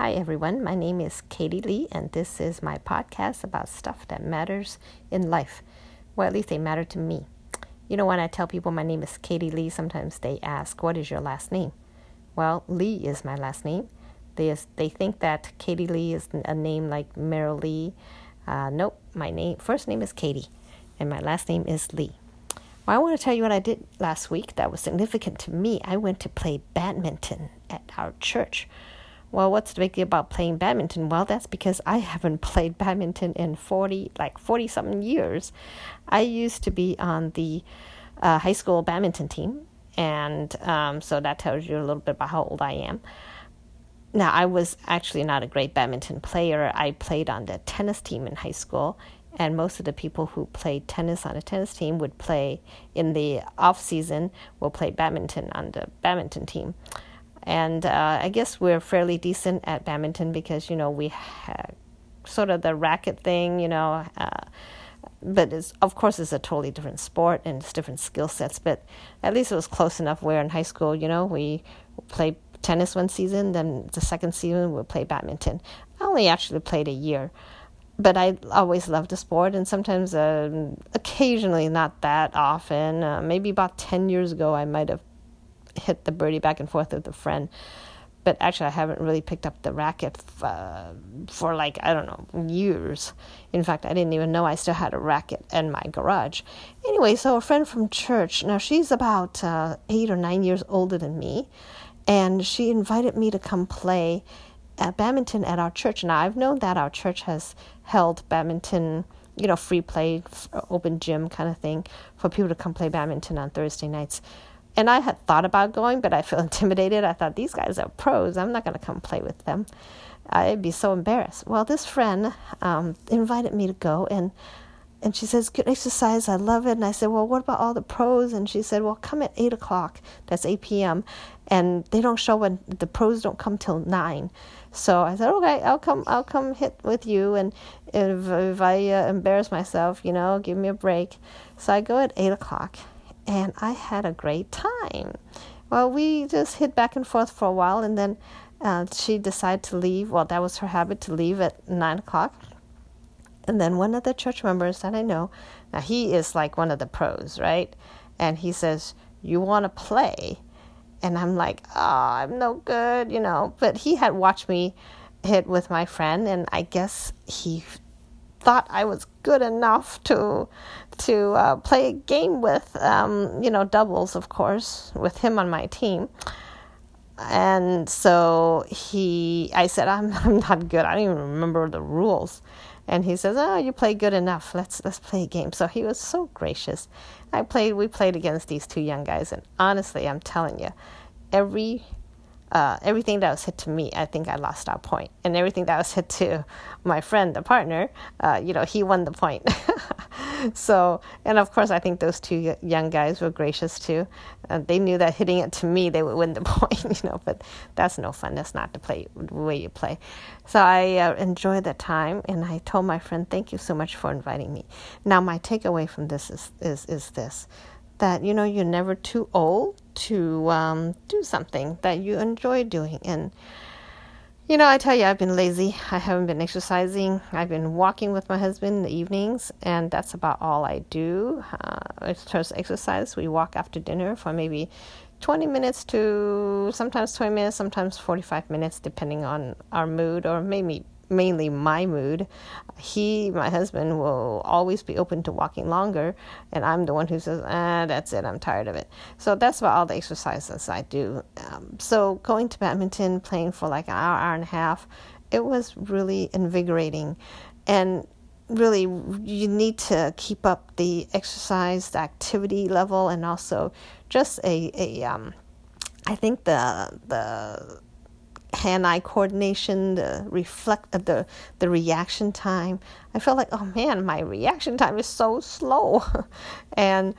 Hi, everyone. My name is Katie Lee, and this is my podcast about stuff that matters in life. Well, at least they matter to me. You know, when I tell people my name is Katie Lee, sometimes they ask, What is your last name? Well, Lee is my last name. They, they think that Katie Lee is a name like Meryl Lee. Uh, nope, my name first name is Katie, and my last name is Lee. Well, I want to tell you what I did last week that was significant to me. I went to play badminton at our church. Well, what's the big deal about playing badminton? Well, that's because I haven't played badminton in 40, like 40 something years. I used to be on the uh, high school badminton team, and um, so that tells you a little bit about how old I am. Now, I was actually not a great badminton player. I played on the tennis team in high school, and most of the people who played tennis on a tennis team would play in the off season, will play badminton on the badminton team and uh, I guess we're fairly decent at badminton because you know we have sort of the racket thing, you know. Uh, but it's of course it's a totally different sport and it's different skill sets. But at least it was close enough. Where in high school, you know, we played tennis one season, then the second season we play badminton. I only actually played a year, but I always loved the sport, and sometimes, uh, occasionally, not that often. Uh, maybe about ten years ago, I might have hit the birdie back and forth with a friend. But actually, I haven't really picked up the racket f- uh, for like, I don't know, years. In fact, I didn't even know I still had a racket in my garage. Anyway, so a friend from church, now she's about uh, eight or nine years older than me, and she invited me to come play at badminton at our church. Now, I've known that our church has held badminton you know, free play, open gym kind of thing for people to come play badminton on Thursday nights. And I had thought about going, but I feel intimidated. I thought these guys are pros. I'm not going to come play with them. I'd be so embarrassed. Well, this friend um, invited me to go, and and she says, "Good exercise. I love it." And I said, "Well, what about all the pros?" And she said, "Well, come at eight o'clock. That's eight p.m. And they don't show when the pros don't come till 9. So I said, "Okay, I'll come. I'll come hit with you. And if if I uh, embarrass myself, you know, give me a break." So I go at eight o'clock, and I had a great time. Well, we just hit back and forth for a while, and then uh, she decided to leave. Well, that was her habit to leave at nine o'clock. And then one of the church members that I know, now he is like one of the pros, right? And he says, You want to play? And I'm like, Oh, I'm no good, you know. But he had watched me hit with my friend, and I guess he thought I was good enough to to uh, play a game with, um, you know, doubles, of course, with him on my team. And so he, I said, I'm, I'm not good. I don't even remember the rules. And he says, "Oh, you play good enough. Let's let's play a game." So he was so gracious. I played. We played against these two young guys, and honestly, I'm telling you, every uh, everything that was hit to me, I think I lost that point. And everything that was hit to my friend, the partner, uh, you know, he won the point. so, and of course, I think those two young guys were gracious too. Uh, they knew that hitting it to me, they would win the point, you know, but that's no fun. That's not the, play, the way you play. So I uh, enjoyed the time and I told my friend, thank you so much for inviting me. Now, my takeaway from this is, is, is this that you know you're never too old to um, do something that you enjoy doing. And you know i tell you i've been lazy. I haven't been exercising. I've been walking with my husband in the evenings and that's about all i do. Uh, as far as exercise we walk after dinner for maybe 20 minutes to sometimes 20 minutes sometimes 45 minutes depending on our mood or maybe mainly my mood. He, my husband, will always be open to walking longer, and I'm the one who says, ah, that's it, I'm tired of it. So that's about all the exercises I do. Um, so going to badminton, playing for like an hour, hour and a half, it was really invigorating. And really, you need to keep up the exercise, the activity level, and also just a, a um, I think the the hand-eye coordination, the reflect, uh, the the reaction time. I felt like, oh man, my reaction time is so slow, and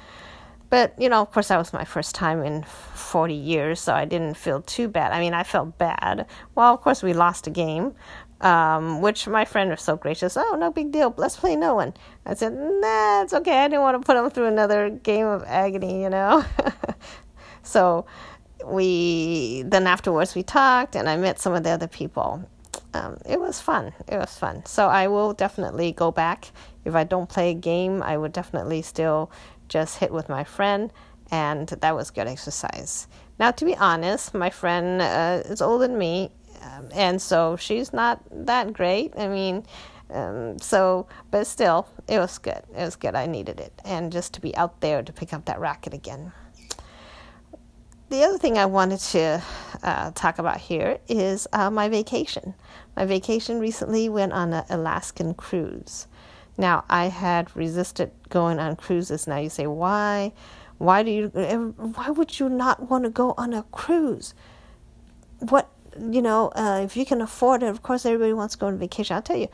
but you know, of course, that was my first time in 40 years, so I didn't feel too bad. I mean, I felt bad. Well, of course, we lost a game, um, which my friend was so gracious. Oh, no big deal. Let's play no one. I said, Nah, it's okay. I didn't want to put him through another game of agony, you know. so we then afterwards we talked and I met some of the other people. um, it was fun. It was fun. So I will definitely go back. If I don't play a game, I would definitely still just hit with my friend, and that was good exercise. Now, to be honest, my friend uh, is older than me, um, and so she's not that great. I mean, um, so, but still, it was good. It was good. I needed it, and just to be out there to pick up that racket again. The other thing I wanted to uh, talk about here is uh, my vacation. My vacation recently went on an Alaskan cruise. Now, I had resisted going on cruises. Now you say, why? Why do you? Why would you not want to go on a cruise? What you know? Uh, if you can afford it, of course, everybody wants to go on vacation. I'll tell you,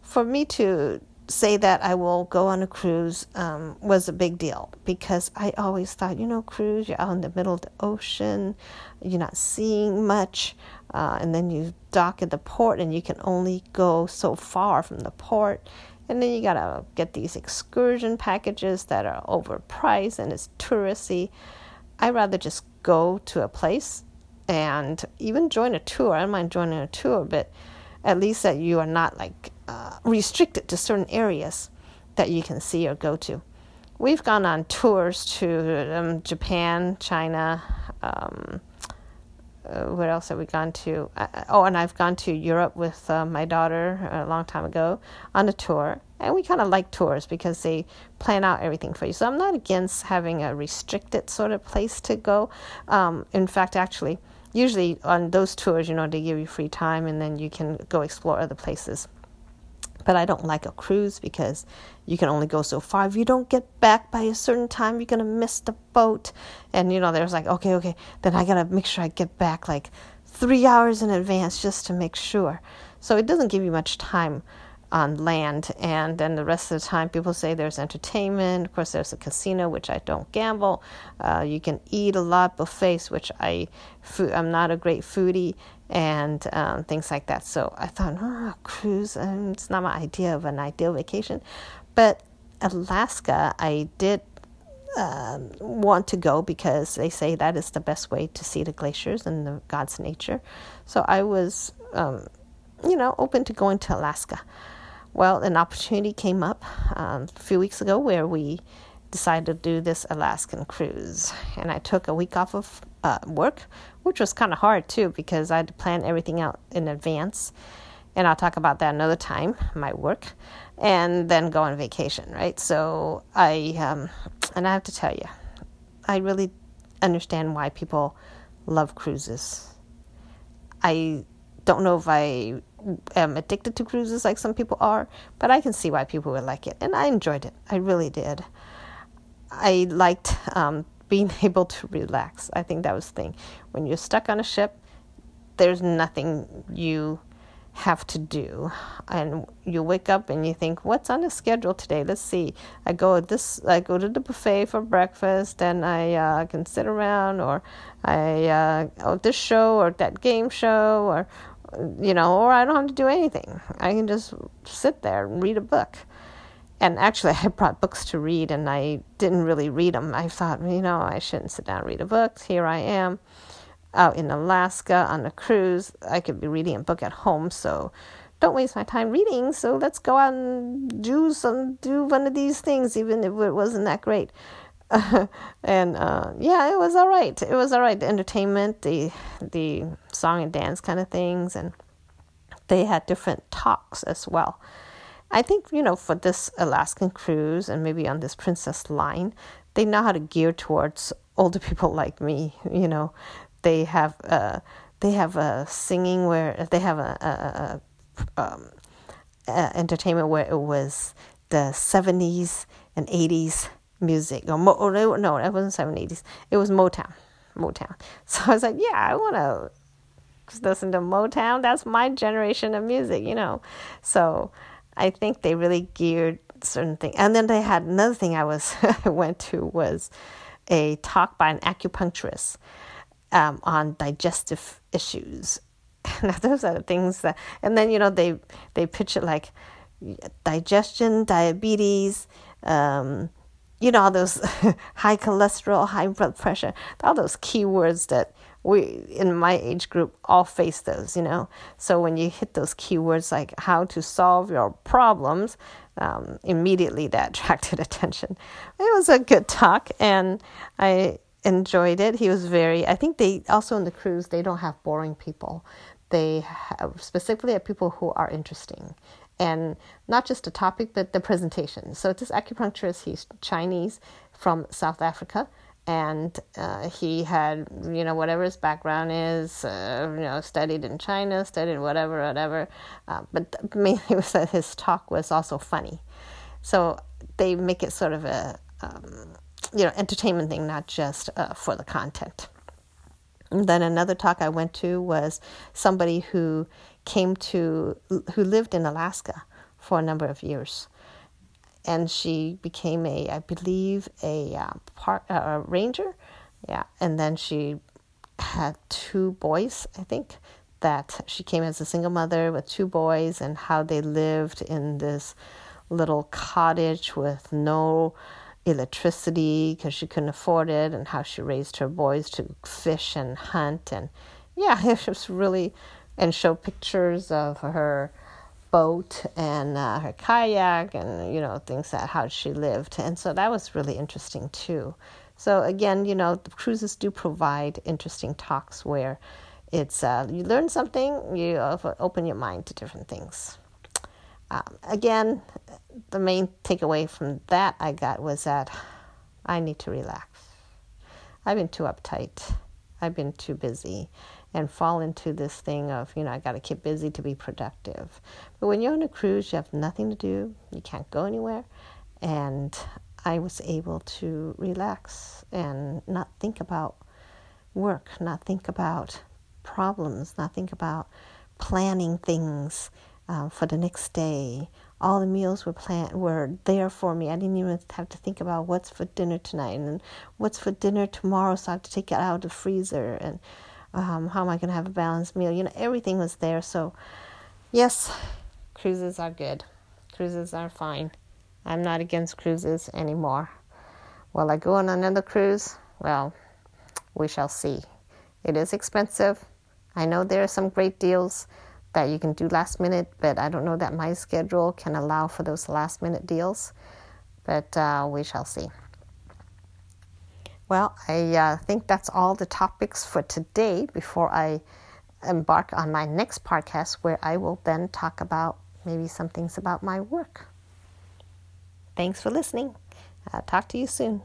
for me to say that I will go on a cruise um, was a big deal because I always thought, you know, cruise, you're out in the middle of the ocean, you're not seeing much, uh, and then you dock at the port and you can only go so far from the port. And then you gotta get these excursion packages that are overpriced and it's touristy. I'd rather just go to a place and even join a tour. I don't mind joining a tour, but at least that you are not like uh, restricted to certain areas that you can see or go to. We've gone on tours to um, Japan, China. Um, uh, where else have we gone to? Uh, oh, and I've gone to Europe with uh, my daughter a long time ago on a tour. And we kind of like tours because they plan out everything for you. So I'm not against having a restricted sort of place to go. Um, in fact, actually, usually on those tours, you know, they give you free time and then you can go explore other places. But I don't like a cruise because you can only go so far. If you don't get back by a certain time, you're gonna miss the boat. And you know, there's like, okay, okay, then I gotta make sure I get back like three hours in advance just to make sure. So it doesn't give you much time on land. And then the rest of the time, people say there's entertainment. Of course, there's a casino, which I don't gamble. Uh, you can eat a lot buffets, which I I'm not a great foodie, and um, things like that. So I thought, oh, cruise, um, it's not my idea of an ideal vacation. But Alaska, I did um, want to go because they say that is the best way to see the glaciers and the God's nature. So I was, um, you know, open to going to Alaska. Well, an opportunity came up um, a few weeks ago where we decided to do this Alaskan cruise, and I took a week off of uh, work, which was kind of hard too because I had to plan everything out in advance. And I'll talk about that another time, my work, and then go on vacation, right? So I, um, and I have to tell you, I really understand why people love cruises. I don't know if I am addicted to cruises like some people are, but I can see why people would like it. And I enjoyed it. I really did. I liked um, being able to relax. I think that was the thing. When you're stuck on a ship, there's nothing you have to do. And you wake up and you think what's on the schedule today? Let's see. I go this i go to the buffet for breakfast and i uh, can sit around or i uh, this show or that game show or you know or i don't have to do anything. I can just sit there and read a book and actually I brought books to read and I didn't really read them. I thought, you know, I shouldn't sit down and read a book. Here I am out in Alaska on a cruise. I could be reading a book at home, so don't waste my time reading. So let's go out and do some do one of these things, even if it wasn't that great. and uh, yeah, it was all right. It was all right. The entertainment, the the song and dance kind of things, and they had different talks as well. I think, you know, for this Alaskan cruise and maybe on this Princess line, they know how to gear towards older people like me. You know, they have uh, they have a singing where they have a, a, a, um, a entertainment where it was the seventies and eighties music or mo- or no, it wasn't seventies. It was Motown, Motown. So I was like, yeah, I want to listen to Motown. That's my generation of music, you know. So I think they really geared certain things. And then they had another thing I was I went to was a talk by an acupuncturist um, on digestive issues. Now those are the things that, and then you know they they pitch it like digestion, diabetes, um, you know all those high cholesterol, high blood pressure, all those keywords that we in my age group all face those, you know. So when you hit those keywords like how to solve your problems, um, immediately that attracted attention. It was a good talk, and I enjoyed it. He was very. I think they also in the cruise they don't have boring people. They have specifically have people who are interesting, and not just the topic but the presentation. So this acupuncturist, he's Chinese from South Africa and uh, he had you know whatever his background is uh, you know studied in china studied whatever whatever uh, but mainly was that his talk was also funny. So they make it sort of a um, you know entertainment thing not just uh, for the content. And then another talk i went to was somebody who came to who lived in alaska for a number of years and she became a, I believe, a uh, part, uh, ranger. Yeah, and then she had two boys, I think. That she came as a single mother with two boys, and how they lived in this little cottage with no electricity because she couldn't afford it, and how she raised her boys to fish and hunt, and yeah, it was really, and show pictures of her boat and uh, her kayak and you know things that how she lived. And so that was really interesting too. So again you know the cruises do provide interesting talks where it's uh, you learn something you open your mind to different things. Um, again the main takeaway from that i got was that i need to relax. I've been too uptight i've been too busy and fall into this thing of, you know, I got to keep busy to be productive. But when you're on a cruise, you have nothing to do, you can't go anywhere. And I was able to relax and not think about work, not think about problems, not think about planning things uh, for the next day. All the meals were planned were there for me. I didn't even have to think about what's for dinner tonight and what's for dinner tomorrow. So I have to take it out of the freezer and um, how am I going to have a balanced meal? You know, everything was there. So, yes, cruises are good. Cruises are fine. I'm not against cruises anymore. Will I go on another cruise? Well, we shall see. It is expensive. I know there are some great deals that you can do last minute, but I don't know that my schedule can allow for those last minute deals. But uh, we shall see. Well, I uh, think that's all the topics for today before I embark on my next podcast, where I will then talk about maybe some things about my work. Thanks for listening. I'll talk to you soon.